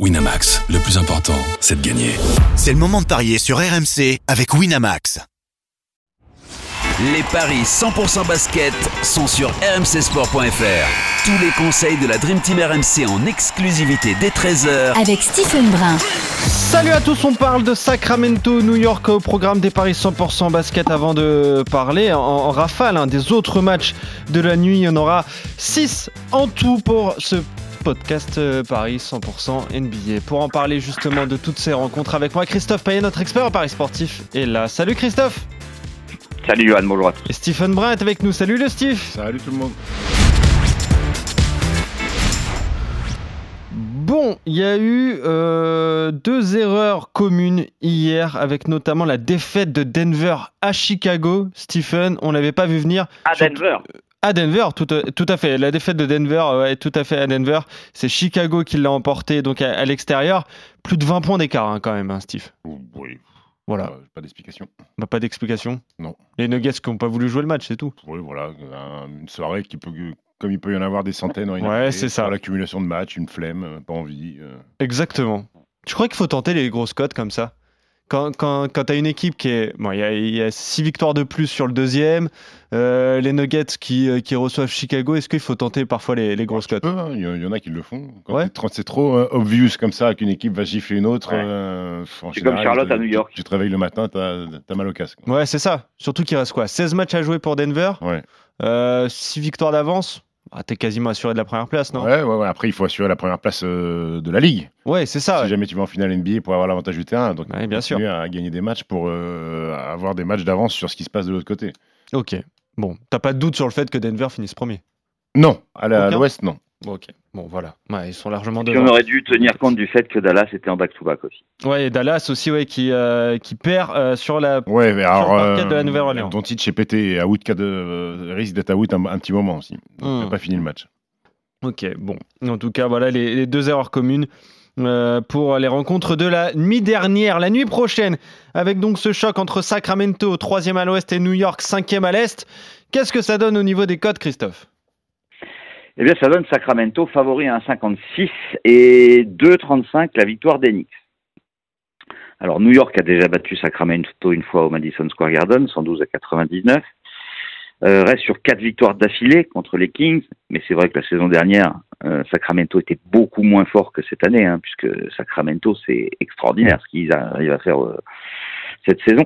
Winamax, le plus important, c'est de gagner. C'est le moment de parier sur RMC avec Winamax. Les paris 100% basket sont sur rmcsport.fr. Tous les conseils de la Dream Team RMC en exclusivité dès 13h avec Stephen Brun. Salut à tous, on parle de Sacramento, New York au programme des paris 100% basket avant de parler en, en rafale hein, des autres matchs de la nuit. Il y en aura 6 en tout pour ce podcast euh, Paris 100% NBA. Pour en parler justement de toutes ces rencontres avec moi, Christophe Payet, notre expert en Paris sportif, est là. Salut Christophe Salut Johan, bonjour Et Stephen Brun est avec nous. Salut le Steve Salut tout le monde Bon, il y a eu euh, deux erreurs communes hier, avec notamment la défaite de Denver à Chicago. Stephen, on l'avait pas vu venir. À Denver à Denver, tout, tout, à fait. La défaite de Denver est tout à fait à Denver. C'est Chicago qui l'a emporté donc à, l'extérieur. Plus de 20 points d'écart hein, quand même, hein, Steve. Oui. Voilà. pas d'explication. Bah, pas d'explication Non. Les Nuggets qui n'ont pas voulu jouer le match, c'est tout. Oui, voilà. Une soirée qui peut, comme il peut y en avoir des centaines en Ouais, c'est ça. L'accumulation de matchs, une flemme, euh, pas envie. Euh. Exactement. Tu crois qu'il faut tenter les grosses cotes comme ça quand, quand, quand tu as une équipe qui est. Bon, il y, a six victoires de plus sur le deuxième, euh, les Nuggets qui, euh, qui, reçoivent Chicago, est-ce qu'il faut tenter parfois les, les grosses cotes? hein, Il y, en a qui le font. Quand c'est trop euh, obvious comme ça qu'une équipe va gifler une autre. c'est comme Charlotte à New York. Tu, te réveilles le matin, tu as, mal au casque. Ouais, c'est ça. Surtout qu'il reste quoi? 16 matchs à jouer pour Denver? Ouais. 6 victoires d'avance? Ah, t'es quasiment assuré de la première place, non? Ouais, ouais, ouais, Après, il faut assurer la première place euh, de la ligue. Ouais, c'est ça. Si jamais tu vas en finale NBA pour avoir l'avantage du terrain, donc ouais, bien sûr. à gagner des matchs pour euh, avoir des matchs d'avance sur ce qui se passe de l'autre côté. Ok. Bon, t'as pas de doute sur le fait que Denver finisse premier? Non, à l'ouest, non. Ok, bon voilà, ils sont largement devant. on aurait dû tenir compte du fait que Dallas était en back-to-back aussi. Ouais, et Dallas aussi, ouais, qui, euh, qui perd euh, sur la ouais, mais alors, euh, de la Nouvelle-Orléans. Doncic est pété, à out, risque d'être à out un, petit moment aussi. Il n'a hmm. pas fini le match. Ok, bon, en tout cas, voilà les, deux erreurs communes. pour les rencontres de la nuit dernière, la nuit prochaine, avec donc ce choc entre Sacramento, 3 à l'ouest, et New York, 5 à l'est. Qu'est-ce que ça donne au niveau des codes, Christophe? Eh bien, ça donne Sacramento favori à 1,56 et 2,35 la victoire d'Enix. Alors, New York a déjà battu Sacramento une fois au Madison Square Garden, 112 à 99. Euh, reste sur quatre victoires d'affilée contre les Kings, mais c'est vrai que la saison dernière, euh, Sacramento était beaucoup moins fort que cette année, hein, puisque Sacramento, c'est extraordinaire ce qu'ils arrivent à faire euh, cette saison.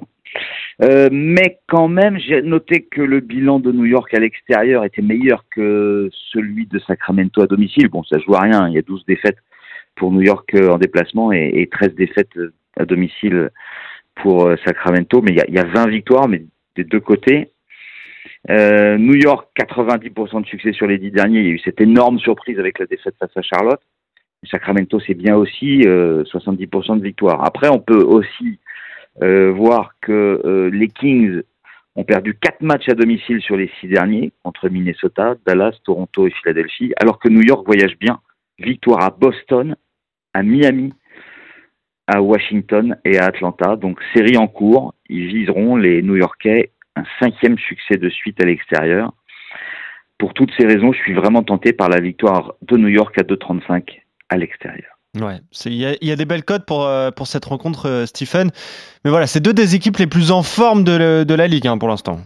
Euh, mais quand même, j'ai noté que le bilan de New York à l'extérieur était meilleur que celui de Sacramento à domicile. Bon, ça joue à rien. Il y a 12 défaites pour New York euh, en déplacement et, et 13 défaites euh, à domicile pour Sacramento. Mais il y, a, il y a 20 victoires, mais des deux côtés. New York, 90% de succès sur les 10 derniers. Il y a eu cette énorme surprise avec la défaite face à Charlotte. Sacramento, c'est bien aussi, euh, 70% de victoire. Après, on peut aussi voir que euh, les Kings ont perdu quatre matchs à domicile sur les six derniers entre Minnesota, Dallas, Toronto et Philadelphie, alors que New York voyage bien. Victoire à Boston, à Miami, à Washington et à Atlanta. Donc série en cours. Ils viseront les New Yorkais un cinquième succès de suite à l'extérieur. Pour toutes ces raisons, je suis vraiment tenté par la victoire de New York à 2,35 à l'extérieur. Ouais, il y, a des belles codes pour, euh, pour cette rencontre, euh, Stephen. Mais voilà, c'est deux des équipes les plus en forme de, de la Ligue hein, pour l'instant.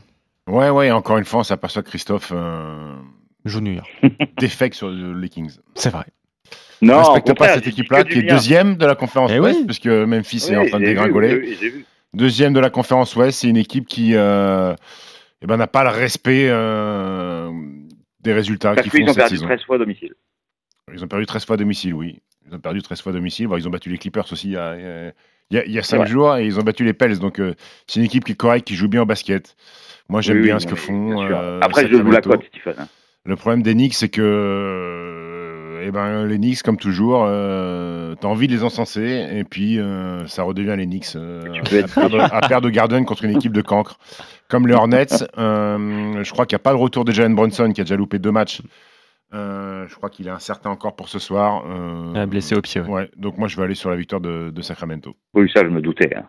Ouais, ouais, encore une fois, on s'aperçoit que Christophe euh, joue New York. défecte sur les Kings. C'est vrai. Non, ne respecte pas cette équipe-là qui est deuxième de la conférence eh Ouest, puisque Memphis est en train de dégringoler. Deuxième de la conférence Ouest, c'est une équipe qui euh, eh ben, n'a pas le respect des résultats qu'ils ont perdu 13 fois à domicile. Ils ont perdu 13 fois à domicile, oui. Ils ont perdu 13 fois à domicile. ils ont battu les Clippers aussi il y a, il y a, 5 jours et ils ont battu les Pels. Donc, euh, c'est une équipe qui est correcte, qui joue bien au basket. Moi, j'aime bien ce que font. Euh, Après, je vous la cote, Stephen. Hein. Le problème des Knicks, c'est que euh, eh ben, les Knicks, comme toujours, euh, tu as envie de les encenser et puis ça redevient les Knicks à, perdre, de Garden contre une équipe de cancre. Comme les Hornets, je crois qu'il n'y a pas le retour de Jalen Bronson qui a déjà loupé deux matchs. Euh, je crois qu'il est incertain encore pour ce soir. Euh, blessé au pied. Ouais. Donc moi, je vais aller sur la victoire de, Sacramento. Oui, ça, je me doutais. Hein.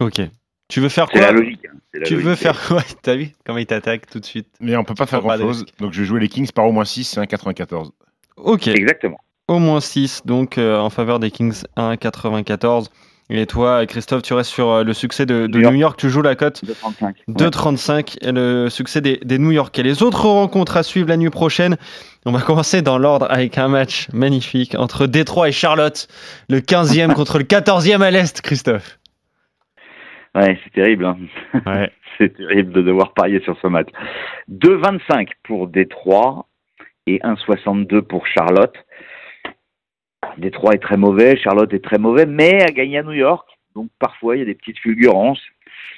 Ok. Tu veux faire quoi C'est la logique. Hein. tu veux faire quoi T'as vu comment il t'attaque tout de suite Mais on peut pas faire grand chose. Donc je vais jouer les Kings par au moins 6, c'est 1,94. Ok. Exactement. au moins 6, donc euh, en faveur des Kings 1,94. Et toi, Christophe, tu restes sur euh, le succès de, de New, York. tu joues la cote 2,35. 2,35 et le succès des, des New Yorkais. Les autres rencontres à suivre la nuit prochaine, on va commencer dans l'ordre avec un match magnifique entre Détroit et Charlotte, le 15e contre le 14e à l'Est, Christophe. Ouais, c'est terrible. Hein. Ouais. c'est terrible de devoir parier sur ce match. 2,25 pour Détroit et 1,62 pour Charlotte. Détroit est très mauvais, Charlotte est très mauvais, mais a gagné à New York. Donc parfois il y a des petites fulgurances.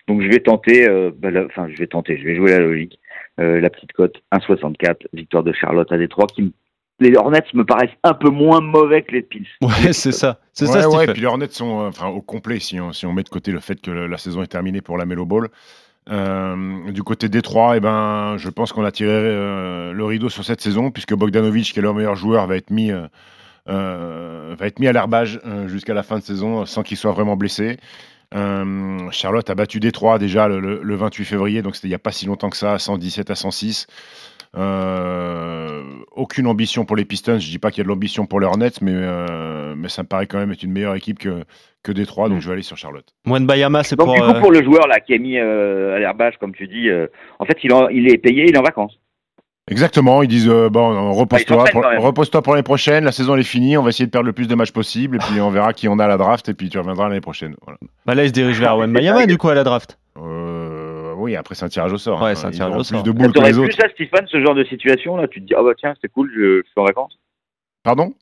Donc je vais tenter, euh, bah, la- enfin je vais tenter, je vais jouer la logique. Euh, la petite cote 1,64, victoire de Charlotte à Détroit. Qui me- Les Hornets me paraissent un peu moins mauvais que les Pils. Ouais, c'est ça. C'est Ouais, ça, ouais, puis les Hornets sont euh, enfin, au complet si on, si on met de côté le fait que le- la saison est terminée pour la Melo Ball. Euh, du côté Détroit, eh ben, je pense qu'on a tiré euh, le rideau sur cette saison puisque Bogdanovic, qui est leur meilleur joueur, va être mis, euh, euh, va être mis à l'herbage euh, jusqu'à la fin de saison sans qu'il soit vraiment blessé. Euh, Charlotte a battu Détroit déjà le, le- le 28 février, donc c'était il n'y a pas si longtemps que ça, 117 à 106. Euh, aucune ambition pour les Pistons. Je dis pas qu'il y a de l'ambition pour les Hornets, mais, euh, mais ça me paraît quand même être une meilleure équipe que, que Détroit, donc Mm. je vais aller sur Charlotte. Moine Bayama, c'est Donc pour. du coup pour le joueur là qui est mis euh, à l'herbage comme tu dis, euh, en fait il, en- il est payé, il est en vacances. Exactement, ils disent euh, bon, repose-toi même. repose-toi pour l'année prochaine, la saison elle est finie, on va essayer de perdre le plus de matchs possible, et puis on verra qui on a à la draft, et puis tu reviendras l'année prochaine. Voilà. bah là, il se dirige vers Bayama, du coup, à la draft. Euh, oui, après c'est un tirage au sort. Ouais, hein. c'est un Ils tirage au sort. plus de boules que les plu autres. ça Stéphane, ce genre de situation là? Tu te dis ah bah tiens c'est cool, je, je suis en vacances. Pardon?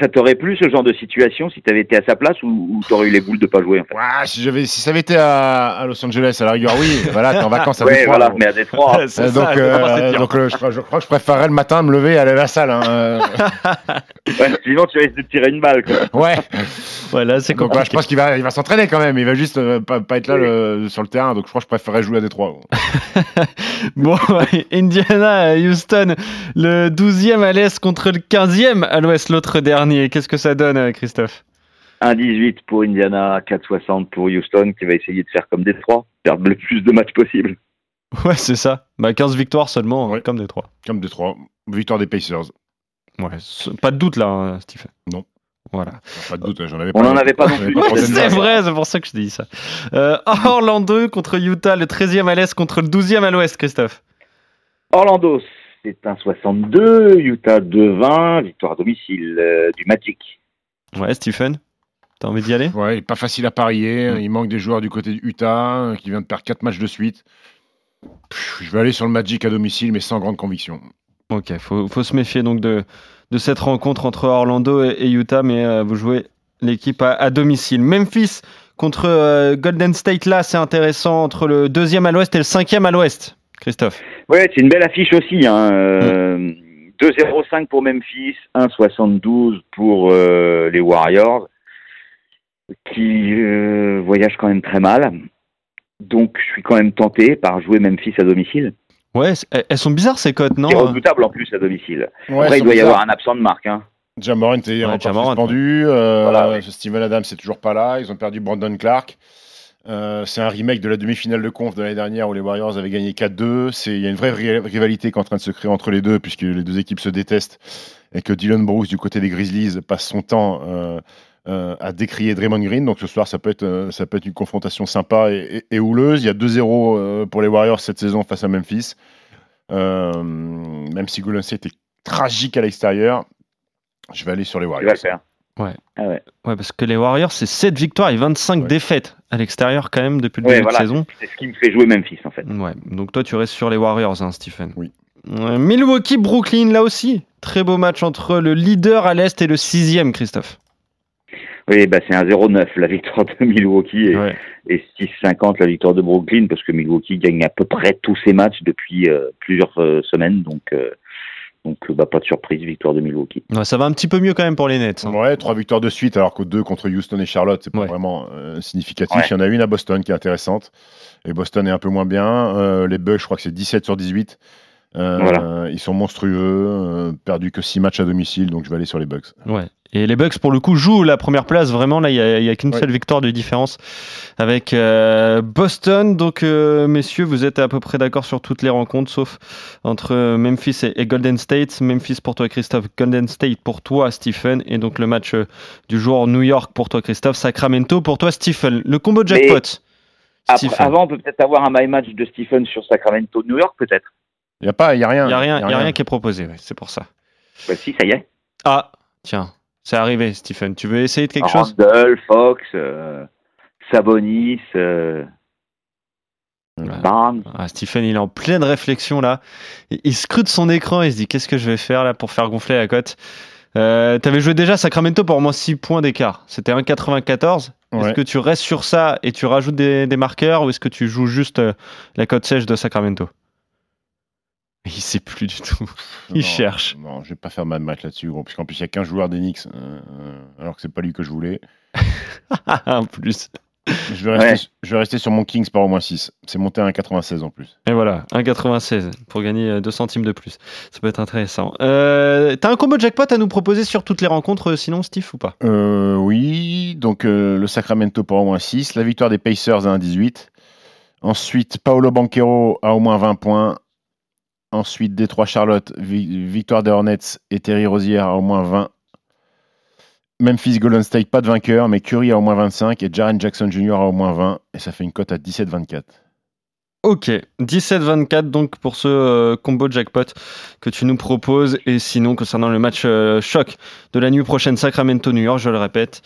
Ça t'aurait plu ce genre de situation si t'avais été à sa place ou, ou t'aurais eu les boules de pas jouer en fait? Ouais, si, j'avais, si ça avait été à, à Los Angeles, à la rigueur, oui, voilà, t'es en vacances à Ouais Détroit, voilà, mais à Détroit. Euh, ça, donc, euh, donc euh, je, crois- je crois que je préférerais le matin me lever et aller à la salle. hein, euh, ouais, sinon tu risques de tirer une balle. Quoi. ouais. Voilà, c'est Donc, je pense qu'il va, il va s'entraîner quand même. Il va juste euh, pas, pas être là le- sur le terrain. Donc je crois que je préférerais jouer à Détroit. Bon, ouais, Indiana, Houston, le 12e à l'Est contre le 15e à l'Ouest, l'autre dernier. Qu'est-ce que ça donne, euh, Christophe? 1,18 pour Indiana, 4,60 pour Houston qui va essayer de faire comme Détroit, perdre le plus de matchs possible. Ouais, c'est ça. Bah, 15 victoires seulement, Ouais. comme des 3. Comme Détroit. Victoire des Pacers. Ouais, pas de doute là, hein, Stephen. Non. Voilà. Pas de doute, hein, j'en avais On pas. n'en avait pas non plus. C'est vrai, c'est pour ça que je dis ça. Euh, Orlando contre Utah, le 13e à l'Est contre le 12e à l'Ouest, Christophe. Orlando, c'est 1,62, Utah 2,20, victoire à domicile euh, du Magic. Ouais, Stephen, t'as envie d'y aller? Ouais, pas facile à parier. Mm. Il manque des joueurs du côté de Utah euh, qui vient de perdre 4 matchs de suite. Pff, Je vais aller sur le Magic à domicile, mais sans grande conviction. Ok, faut, faut se méfier donc de, de cette rencontre entre Orlando et, et Utah, mais euh, vous jouez l'équipe à, à domicile. Memphis contre euh, Golden State, là c'est intéressant, entre le deuxième à l'ouest et le cinquième à l'ouest. Christophe. Ouais, c'est une belle affiche aussi. Hein. euh, 2,05 pour Memphis, 1,72 pour euh, les Warriors, qui euh, voyagent quand même très mal. Donc, je suis quand même tenté par jouer Memphis à domicile. Ouais, elles- sont bizarres ces cotes, non C'est redoutable en plus à domicile. Ouais, Après, il doit y avoir un absent de marque. Hein. Jamorant est suspendu. euh, Voilà, ouais. Steven Adams c'est toujours pas là. Ils ont perdu Brandon Clark. Euh, c'est un remake de la demi-finale de conf de l'année dernière où les Warriors avaient gagné 4-2. C'est- Il y a une vraie ri- rivalité qui est en train de se créer entre les deux puisque les deux équipes se détestent et que Dylan Bruce du côté des Grizzlies passe son temps euh, euh, à décrier Draymond Green. Donc ce soir, ça peut être, ça peut être une confrontation sympa et, et- et houleuse. Il y a 2-0 euh, pour les Warriors cette saison face à Memphis. Même si Golden State est tragique à l'extérieur, je vais aller sur les Warriors. vas le faire. Ouais. Ah ouais. Ouais, parce que les Warriors, c'est 7 victoires et 25 Ouais. défaites à l'extérieur quand même depuis le Ouais, début voilà. de saison. C'est ce qui me fait jouer Memphis en fait. Ouais, donc toi tu restes sur les Warriors, hein, Stephen. Oui. Euh, Milwaukee, Brooklyn, là aussi. Très beau match entre le leader à l'Est et le sixième, Christophe. Oui, bah, c'est un 0,9 la victoire de Milwaukee et, Ouais. et 6,50 la victoire de Brooklyn parce que Milwaukee gagne à peu près tous ses matchs depuis euh, plusieurs euh, semaines. Donc, euh, donc euh, bah, pas de surprise, victoire de Milwaukee. Ouais, ça va un petit peu mieux quand même pour les Nets. hein. Ouais, trois victoires de suite, alors que deux contre Houston et Charlotte, c'est pas Ouais. vraiment euh, significatif. Ouais. Il y en a une à Boston qui est intéressante. Et Boston est un peu moins bien. Euh, les Bucks, je crois que c'est 17 sur 18. Euh, Ils sont monstrueux, euh, perdu que 6 matchs à domicile, donc je vais aller sur les Bucks. Ouais. Et les Bucks, pour le coup, jouent la première place. Vraiment, là, il n'y a, qu'une seule victoire de différence avec euh, Boston. Donc, euh, messieurs, vous êtes à peu près d'accord sur toutes les rencontres, sauf entre Memphis et, Golden State. Memphis pour toi, Christophe. Golden State pour toi, Stephen. Et donc, le match euh, du jour, New York pour toi, Christophe. Sacramento pour toi, Stephen. Le combo jackpot. avant, on peut peut-être avoir un my match de Stephen sur Sacramento, New York, peut-être. Il n'y a pas, il y a rien. Il n'y a, rien, a rien qui est proposé, c'est pour ça. Bah si, ça y est. Ah, tiens, c'est arrivé, Stephen. Tu veux essayer de quelque chose? Randall, Fox, euh, Sabonis, euh, Barnes. Ah, Stephen, il est en pleine réflexion là. Il, scrute son écran et il se dit qu'est-ce que je vais faire là pour faire gonfler la cote? Euh, tu avais joué déjà Sacramento pour au moins 6 points d'écart. C'était 1,94. Est-ce que tu restes sur ça et tu rajoutes des, des marqueurs ou est-ce que tu joues juste la cote sèche de Sacramento? il sait plus du tout. Il cherche. Non, je vais pas faire ma match là-dessus, puisqu'en plus il y a qu'un joueur d'Enix, euh, euh, alors que c'est pas lui que je voulais. en plus. Je vais, rester, sur mon Kings par au moins 6. C'est monté à 1,96 en plus. Et voilà, 1,96 pour gagner 2 euh, centimes de plus. Ça peut être intéressant. Euh, T'as un combo jackpot à nous proposer sur toutes les rencontres, sinon, Steve, ou pas? Oui, donc le Sacramento pour au moins 6. La victoire des Pacers à 1,18. Ensuite, Paolo Banquero à au moins 20 points. Ensuite, Détroit Charlotte, victoire des Hornets et Terry Rosier à au moins 20. Memphis Golden State, pas de vainqueur, mais Curry à au moins 25 et Jaren Jackson Jr. à au moins 20. Et ça fait une cote à 17-24. Ok, 17-24 donc pour ce euh, combo jackpot que tu nous proposes. Et sinon, concernant le match euh, choc de la nuit prochaine, Sacramento-New York, je le répète.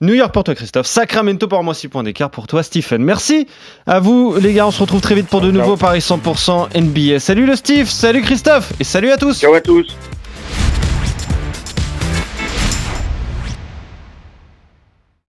New York pour toi, Christophe. Sacramento pour moi, 6 points d'écart pour toi, Stephen. Merci à vous, les gars. On se retrouve très vite pour de nouveaux Paris 100% NBA. Salut le Steve, salut Christophe et salut à tous. Ciao à tous.